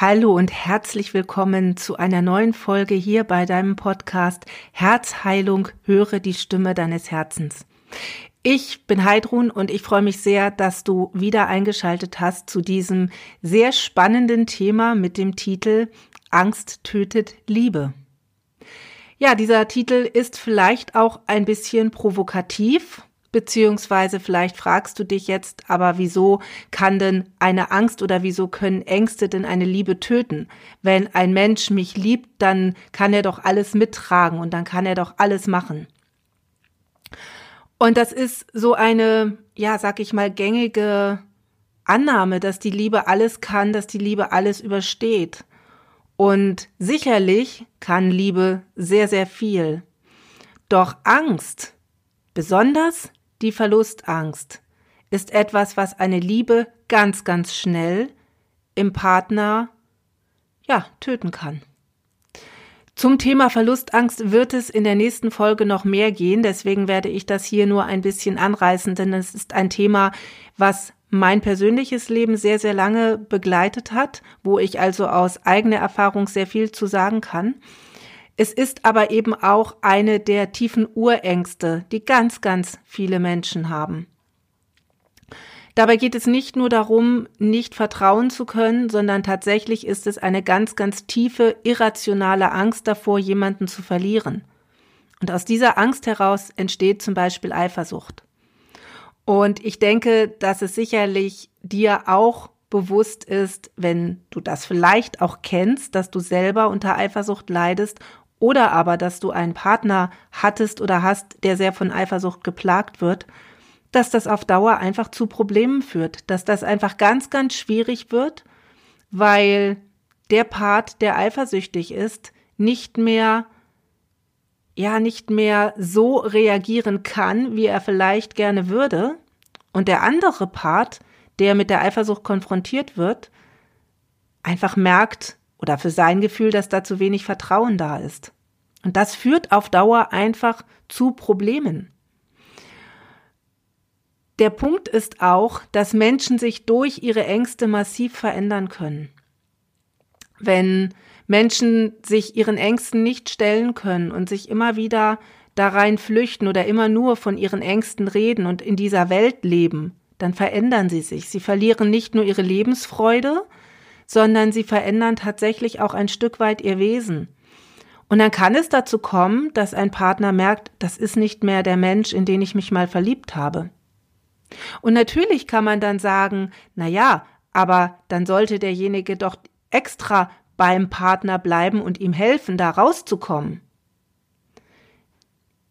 Hallo und herzlich willkommen zu einer neuen Folge hier bei deinem Podcast Herzheilung, höre die Stimme deines Herzens. Ich bin Heidrun und ich freue mich sehr, dass du wieder eingeschaltet hast zu diesem sehr spannenden Thema mit dem Titel Angst tötet Liebe. Ja, dieser Titel ist vielleicht auch ein bisschen provokativ Beziehungsweise vielleicht fragst du dich jetzt, aber wieso kann denn eine Angst oder wieso können Ängste denn eine Liebe töten? Wenn ein Mensch mich liebt, dann kann er doch alles mittragen und dann kann er doch alles machen. Und das ist so eine, ja, sag ich mal, gängige Annahme, dass die Liebe alles kann, dass die Liebe alles übersteht. Und sicherlich kann Liebe sehr, sehr viel. Doch Angst, besonders die Verlustangst ist etwas, was eine Liebe ganz, ganz schnell im Partner, ja, töten kann. Zum Thema Verlustangst wird es in der nächsten Folge noch mehr gehen, deswegen werde ich das hier nur ein bisschen anreißen, denn es ist ein Thema, was mein persönliches Leben sehr, sehr lange begleitet hat, wo ich also aus eigener Erfahrung sehr viel zu sagen kann. Es ist aber eben auch eine der tiefen Urängste, die ganz, ganz viele Menschen haben. Dabei geht es nicht nur darum, nicht vertrauen zu können, sondern tatsächlich ist es eine ganz, ganz tiefe, irrationale Angst davor, jemanden zu verlieren. Und aus dieser Angst heraus entsteht zum Beispiel Eifersucht. Und ich denke, dass es sicherlich dir auch bewusst ist, wenn du das vielleicht auch kennst, dass du selber unter Eifersucht leidest oder aber, dass du einen Partner hattest oder hast, der sehr von Eifersucht geplagt wird, dass das auf Dauer einfach zu Problemen führt, dass das einfach ganz, ganz schwierig wird, weil der Part, der eifersüchtig ist, nicht mehr ja nicht mehr so reagieren kann, wie er vielleicht gerne würde, und der andere Part, der mit der Eifersucht konfrontiert wird, einfach merkt, oder für sein Gefühl, dass da zu wenig Vertrauen da ist. Und das führt auf Dauer einfach zu Problemen. Der Punkt ist auch, dass Menschen sich durch ihre Ängste massiv verändern können. Wenn Menschen sich ihren Ängsten nicht stellen können und sich immer wieder da rein flüchten oder immer nur von ihren Ängsten reden und in dieser Welt leben, dann verändern sie sich. Sie verlieren nicht nur ihre Lebensfreude, sondern sie verändern tatsächlich auch ein Stück weit ihr Wesen. Und dann kann es dazu kommen, dass ein Partner merkt, das ist nicht mehr der Mensch, in den ich mich mal verliebt habe. Und natürlich kann man dann sagen, na ja, aber dann sollte derjenige doch extra beim Partner bleiben und ihm helfen, da rauszukommen.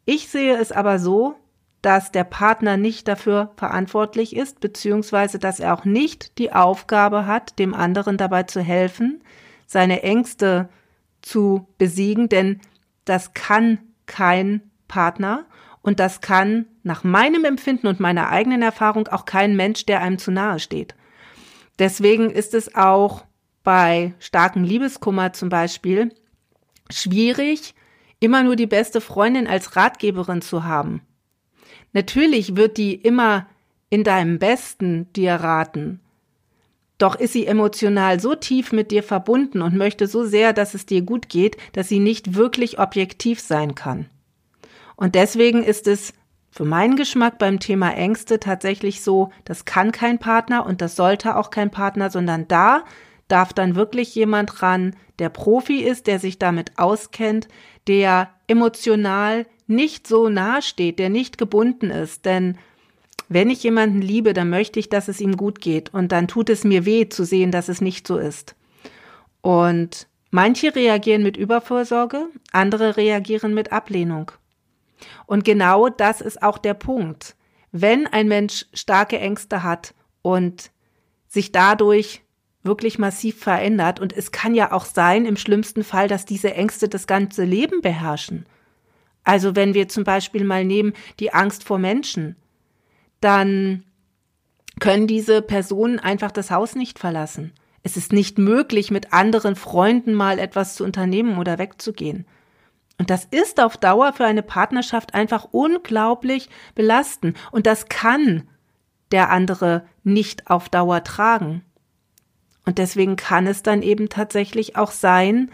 Ich sehe es aber so, dass der Partner nicht dafür verantwortlich ist, beziehungsweise dass er auch nicht die Aufgabe hat, dem anderen dabei zu helfen, seine Ängste zu besiegen, denn das kann kein Partner und das kann nach meinem Empfinden und meiner eigenen Erfahrung auch kein Mensch, der einem zu nahe steht. Deswegen ist es auch bei starkem Liebeskummer zum Beispiel schwierig, immer nur die beste Freundin als Ratgeberin zu haben. Natürlich wird die immer in deinem Besten dir raten. Doch ist sie emotional so tief mit dir verbunden und möchte so sehr, dass es dir gut geht, dass sie nicht wirklich objektiv sein kann. Und deswegen ist es für meinen Geschmack beim Thema Ängste tatsächlich so, das kann kein Partner und das sollte auch kein Partner, sondern da darf dann wirklich jemand ran, der Profi ist, der sich damit auskennt, der emotional nicht so nahe steht, der nicht gebunden ist. Denn wenn ich jemanden liebe, dann möchte ich, dass es ihm gut geht. Und dann tut es mir weh zu sehen, dass es nicht so ist. Und manche reagieren mit Übervorsorge, andere reagieren mit Ablehnung. Und genau das ist auch der Punkt. Wenn ein Mensch starke Ängste hat und sich dadurch wirklich massiv verändert, und es kann ja auch sein, im schlimmsten Fall, dass diese Ängste das ganze Leben beherrschen. Also wenn wir zum Beispiel mal nehmen die Angst vor Menschen, dann können diese Personen einfach das Haus nicht verlassen. Es ist nicht möglich, mit anderen Freunden mal etwas zu unternehmen oder wegzugehen. Und das ist auf Dauer für eine Partnerschaft einfach unglaublich belastend. Und das kann der andere nicht auf Dauer tragen. Und deswegen kann es dann eben tatsächlich auch sein,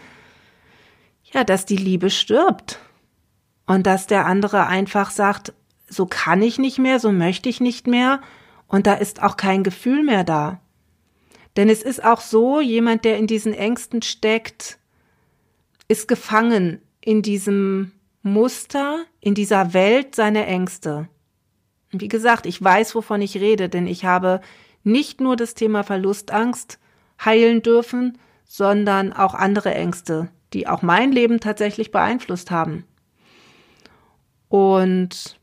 ja, dass die Liebe stirbt. Und dass der andere einfach sagt, so kann ich nicht mehr, so möchte ich nicht mehr. Und da ist auch kein Gefühl mehr da. Denn es ist auch so, jemand, der in diesen Ängsten steckt, ist gefangen in diesem Muster, in dieser Welt seiner Ängste. Wie gesagt, ich weiß, wovon ich rede, denn ich habe nicht nur das Thema Verlustangst heilen dürfen, sondern auch andere Ängste, die auch mein Leben tatsächlich beeinflusst haben. Und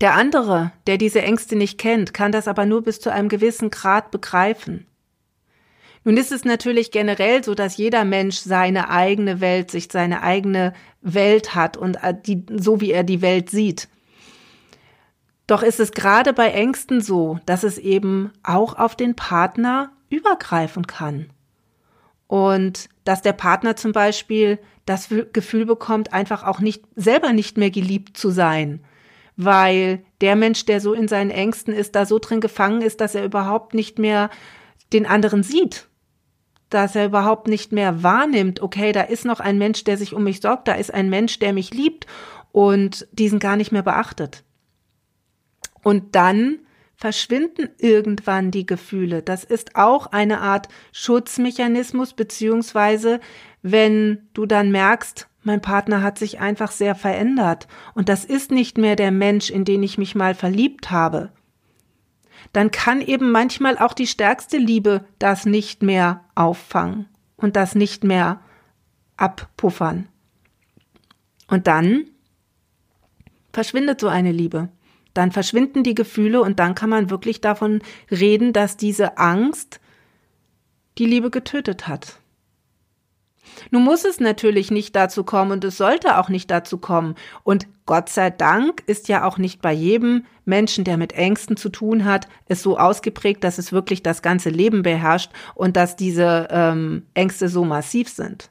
der andere, der diese Ängste nicht kennt, kann das aber nur bis zu einem gewissen Grad begreifen. Nun ist es natürlich generell so, dass jeder Mensch seine eigene Welt, sich seine eigene Welt hat und äh, die, so wie er die Welt sieht. Doch ist es gerade bei Ängsten so, dass es eben auch auf den Partner übergreifen kann. Und dass der Partner zum Beispiel das Gefühl bekommt, einfach auch nicht, selber nicht mehr geliebt zu sein. Weil der Mensch, der so in seinen Ängsten ist, da so drin gefangen ist, dass er überhaupt nicht mehr den anderen sieht. Dass er überhaupt nicht mehr wahrnimmt, okay, da ist noch ein Mensch, der sich um mich sorgt, da ist ein Mensch, der mich liebt und diesen gar nicht mehr beachtet. Und dann verschwinden irgendwann die Gefühle. Das ist auch eine Art Schutzmechanismus, beziehungsweise wenn du dann merkst, mein Partner hat sich einfach sehr verändert und das ist nicht mehr der Mensch, in den ich mich mal verliebt habe, dann kann eben manchmal auch die stärkste Liebe das nicht mehr auffangen und das nicht mehr abpuffern. Und dann verschwindet so eine Liebe dann verschwinden die Gefühle und dann kann man wirklich davon reden, dass diese Angst die Liebe getötet hat. Nun muss es natürlich nicht dazu kommen und es sollte auch nicht dazu kommen. Und Gott sei Dank ist ja auch nicht bei jedem Menschen, der mit Ängsten zu tun hat, es so ausgeprägt, dass es wirklich das ganze Leben beherrscht und dass diese ähm, Ängste so massiv sind.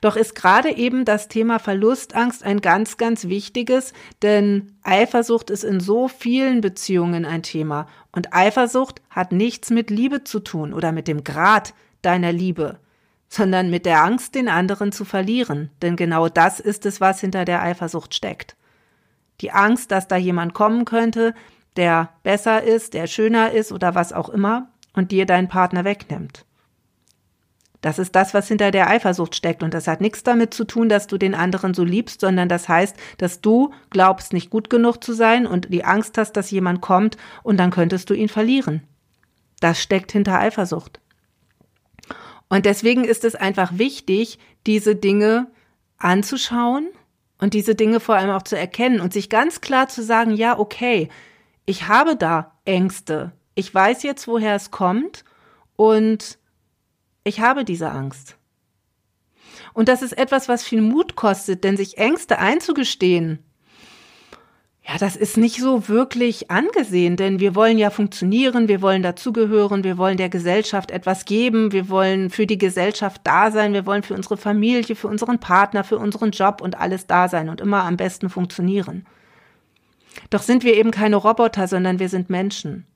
Doch ist gerade eben das Thema Verlustangst ein ganz, ganz wichtiges, denn Eifersucht ist in so vielen Beziehungen ein Thema. Und Eifersucht hat nichts mit Liebe zu tun oder mit dem Grad deiner Liebe, sondern mit der Angst, den anderen zu verlieren. Denn genau das ist es, was hinter der Eifersucht steckt. Die Angst, dass da jemand kommen könnte, der besser ist, der schöner ist oder was auch immer und dir deinen Partner wegnimmt. Das ist das, was hinter der Eifersucht steckt. Und das hat nichts damit zu tun, dass du den anderen so liebst, sondern das heißt, dass du glaubst, nicht gut genug zu sein und die Angst hast, dass jemand kommt und dann könntest du ihn verlieren. Das steckt hinter Eifersucht. Und deswegen ist es einfach wichtig, diese Dinge anzuschauen und diese Dinge vor allem auch zu erkennen und sich ganz klar zu sagen, ja, okay, ich habe da Ängste. Ich weiß jetzt, woher es kommt und ich habe diese Angst. Und das ist etwas, was viel Mut kostet, denn sich Ängste einzugestehen, ja, das ist nicht so wirklich angesehen, denn wir wollen ja funktionieren, wir wollen dazugehören, wir wollen der Gesellschaft etwas geben, wir wollen für die Gesellschaft da sein, wir wollen für unsere Familie, für unseren Partner, für unseren Job und alles da sein und immer am besten funktionieren. Doch sind wir eben keine Roboter, sondern wir sind Menschen.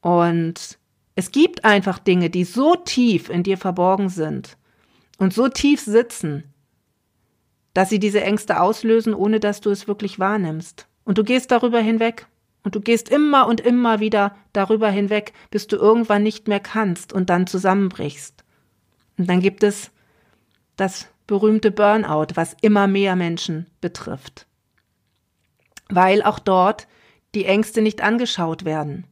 Und es gibt einfach Dinge, die so tief in dir verborgen sind und so tief sitzen, dass sie diese Ängste auslösen, ohne dass du es wirklich wahrnimmst. Und du gehst darüber hinweg. Und du gehst immer und immer wieder darüber hinweg, bis du irgendwann nicht mehr kannst und dann zusammenbrichst. Und dann gibt es das berühmte Burnout, was immer mehr Menschen betrifft. Weil auch dort die Ängste nicht angeschaut werden.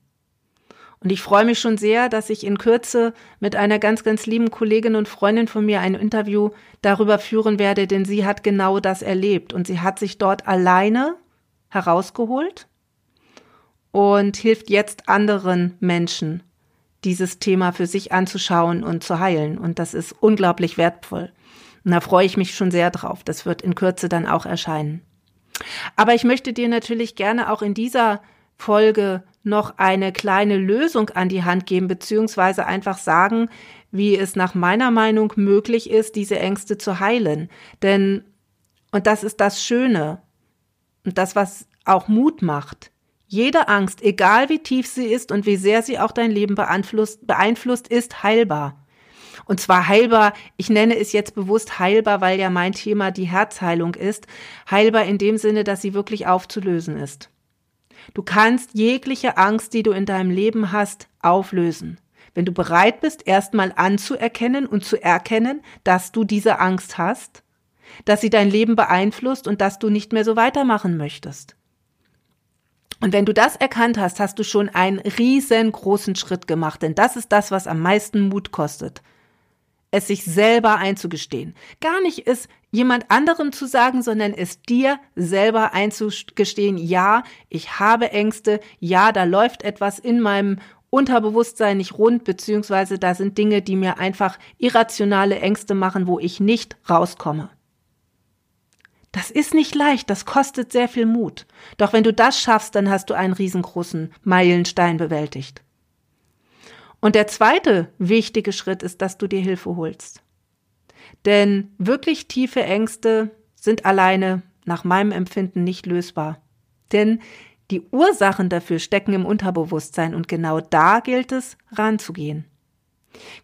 Und ich freue mich schon sehr, dass ich in Kürze mit einer ganz, ganz lieben Kollegin und Freundin von mir ein Interview darüber führen werde, denn sie hat genau das erlebt und sie hat sich dort alleine herausgeholt und hilft jetzt anderen Menschen, dieses Thema für sich anzuschauen und zu heilen. Und das ist unglaublich wertvoll. Und da freue ich mich schon sehr drauf. Das wird in Kürze dann auch erscheinen. Aber ich möchte dir natürlich gerne auch in dieser Folge noch eine kleine Lösung an die Hand geben, beziehungsweise einfach sagen, wie es nach meiner Meinung möglich ist, diese Ängste zu heilen. Denn, und das ist das Schöne und das, was auch Mut macht, Jede Angst, egal wie tief sie ist und wie sehr sie auch dein Leben beeinflusst, beeinflusst ist heilbar. Und zwar heilbar, ich nenne es jetzt bewusst heilbar, weil ja mein Thema die Herzheilung ist. Heilbar in dem Sinne, dass sie wirklich aufzulösen ist. Du kannst jegliche Angst, die du in deinem Leben hast, auflösen. Wenn du bereit bist, erstmal anzuerkennen und zu erkennen, dass du diese Angst hast, dass sie dein Leben beeinflusst und dass du nicht mehr so weitermachen möchtest. Und wenn du das erkannt hast, hast du schon einen riesengroßen Schritt gemacht, denn das ist das, was am meisten Mut kostet. Es sich selber einzugestehen. Gar nicht es jemand anderem zu sagen, sondern es dir selber einzugestehen. Ja, ich habe Ängste. Ja, da läuft etwas in meinem Unterbewusstsein nicht rund, beziehungsweise da sind Dinge, die mir einfach irrationale Ängste machen, wo ich nicht rauskomme. Das ist nicht leicht, das kostet sehr viel Mut. Doch wenn du das schaffst, dann hast du einen riesengroßen Meilenstein bewältigt. Und der zweite wichtige Schritt ist, dass du dir Hilfe holst. Denn wirklich tiefe Ängste sind alleine nach meinem Empfinden nicht lösbar. Denn die Ursachen dafür stecken im Unterbewusstsein und genau da gilt es ranzugehen.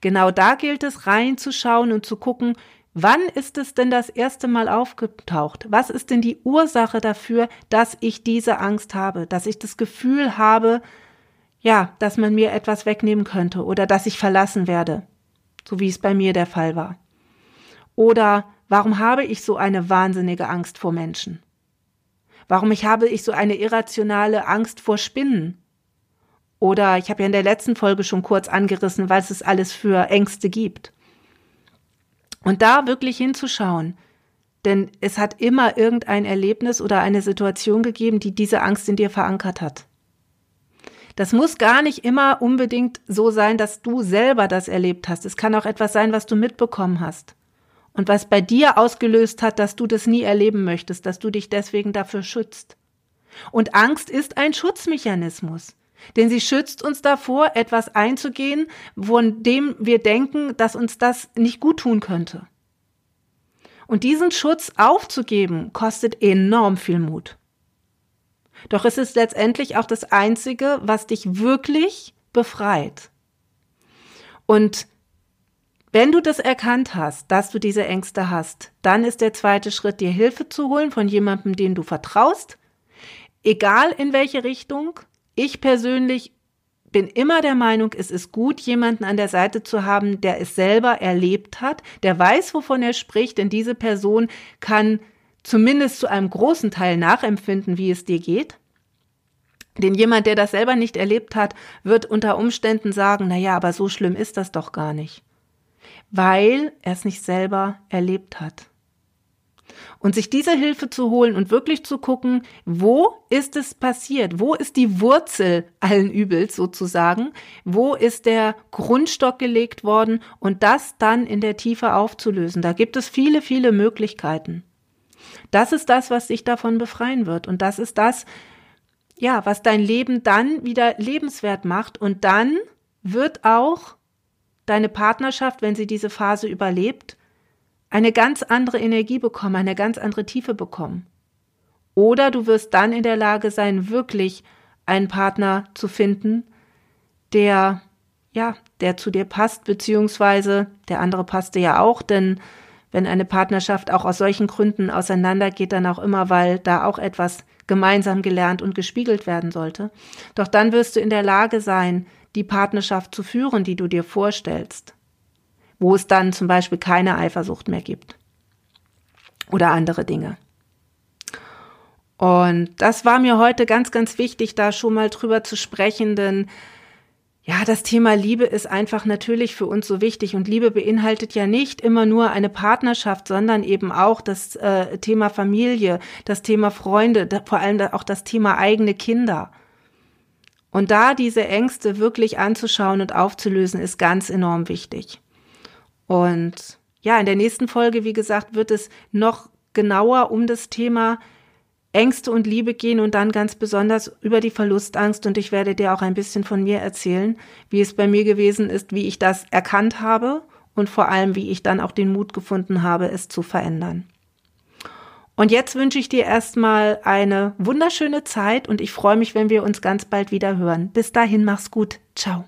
Genau da gilt es reinzuschauen und zu gucken, Wann ist es denn das erste Mal aufgetaucht? Was ist denn die Ursache dafür, dass ich diese Angst habe, dass ich das Gefühl habe, ja, dass man mir etwas wegnehmen könnte oder dass ich verlassen werde, so wie es bei mir der Fall war? Oder warum habe ich so eine wahnsinnige Angst vor Menschen? Warum ich habe ich so eine irrationale Angst vor Spinnen? Oder ich habe ja in der letzten Folge schon kurz angerissen, was es alles für Ängste gibt. Und da wirklich hinzuschauen, denn es hat immer irgendein Erlebnis oder eine Situation gegeben, die diese Angst in dir verankert hat. Das muss gar nicht immer unbedingt so sein, dass du selber das erlebt hast. Es kann auch etwas sein, was du mitbekommen hast. Und was bei dir ausgelöst hat, dass du das nie erleben möchtest, dass du dich deswegen dafür schützt. Und Angst ist ein Schutzmechanismus. Denn sie schützt uns davor, etwas einzugehen, von dem wir denken, dass uns das nicht gut tun könnte. Und diesen Schutz aufzugeben, kostet enorm viel Mut. Doch es ist letztendlich auch das Einzige, was dich wirklich befreit. Und wenn du das erkannt hast, dass du diese Ängste hast, dann ist der zweite Schritt, dir Hilfe zu holen von jemandem, den du vertraust, egal in welche Richtung, ich persönlich bin immer der Meinung, es ist gut, jemanden an der Seite zu haben, der es selber erlebt hat, der weiß, wovon er spricht, denn diese Person kann zumindest zu einem großen Teil nachempfinden, wie es dir geht. Denn jemand, der das selber nicht erlebt hat, wird unter Umständen sagen, na ja, aber so schlimm ist das doch gar nicht. Weil er es nicht selber erlebt hat. Und sich diese Hilfe zu holen und wirklich zu gucken, wo ist es passiert? Wo ist die Wurzel allen Übels sozusagen? Wo ist der Grundstock gelegt worden? Und das dann in der Tiefe aufzulösen. Da gibt es viele, viele Möglichkeiten. Das ist das, was dich davon befreien wird. Und das ist das, ja, was dein Leben dann wieder lebenswert macht. Und dann wird auch deine Partnerschaft, wenn sie diese Phase überlebt, eine ganz andere Energie bekommen, eine ganz andere Tiefe bekommen. Oder du wirst dann in der Lage sein, wirklich einen Partner zu finden, der, ja, der zu dir passt, beziehungsweise der andere passte ja auch, denn wenn eine Partnerschaft auch aus solchen Gründen auseinandergeht, dann auch immer, weil da auch etwas gemeinsam gelernt und gespiegelt werden sollte. Doch dann wirst du in der Lage sein, die Partnerschaft zu führen, die du dir vorstellst wo es dann zum Beispiel keine Eifersucht mehr gibt. Oder andere Dinge. Und das war mir heute ganz, ganz wichtig, da schon mal drüber zu sprechen, denn ja, das Thema Liebe ist einfach natürlich für uns so wichtig und Liebe beinhaltet ja nicht immer nur eine Partnerschaft, sondern eben auch das äh, Thema Familie, das Thema Freunde, da, vor allem auch das Thema eigene Kinder. Und da diese Ängste wirklich anzuschauen und aufzulösen, ist ganz enorm wichtig. Und ja, in der nächsten Folge, wie gesagt, wird es noch genauer um das Thema Ängste und Liebe gehen und dann ganz besonders über die Verlustangst. Und ich werde dir auch ein bisschen von mir erzählen, wie es bei mir gewesen ist, wie ich das erkannt habe und vor allem, wie ich dann auch den Mut gefunden habe, es zu verändern. Und jetzt wünsche ich dir erstmal eine wunderschöne Zeit und ich freue mich, wenn wir uns ganz bald wieder hören. Bis dahin, mach's gut. Ciao.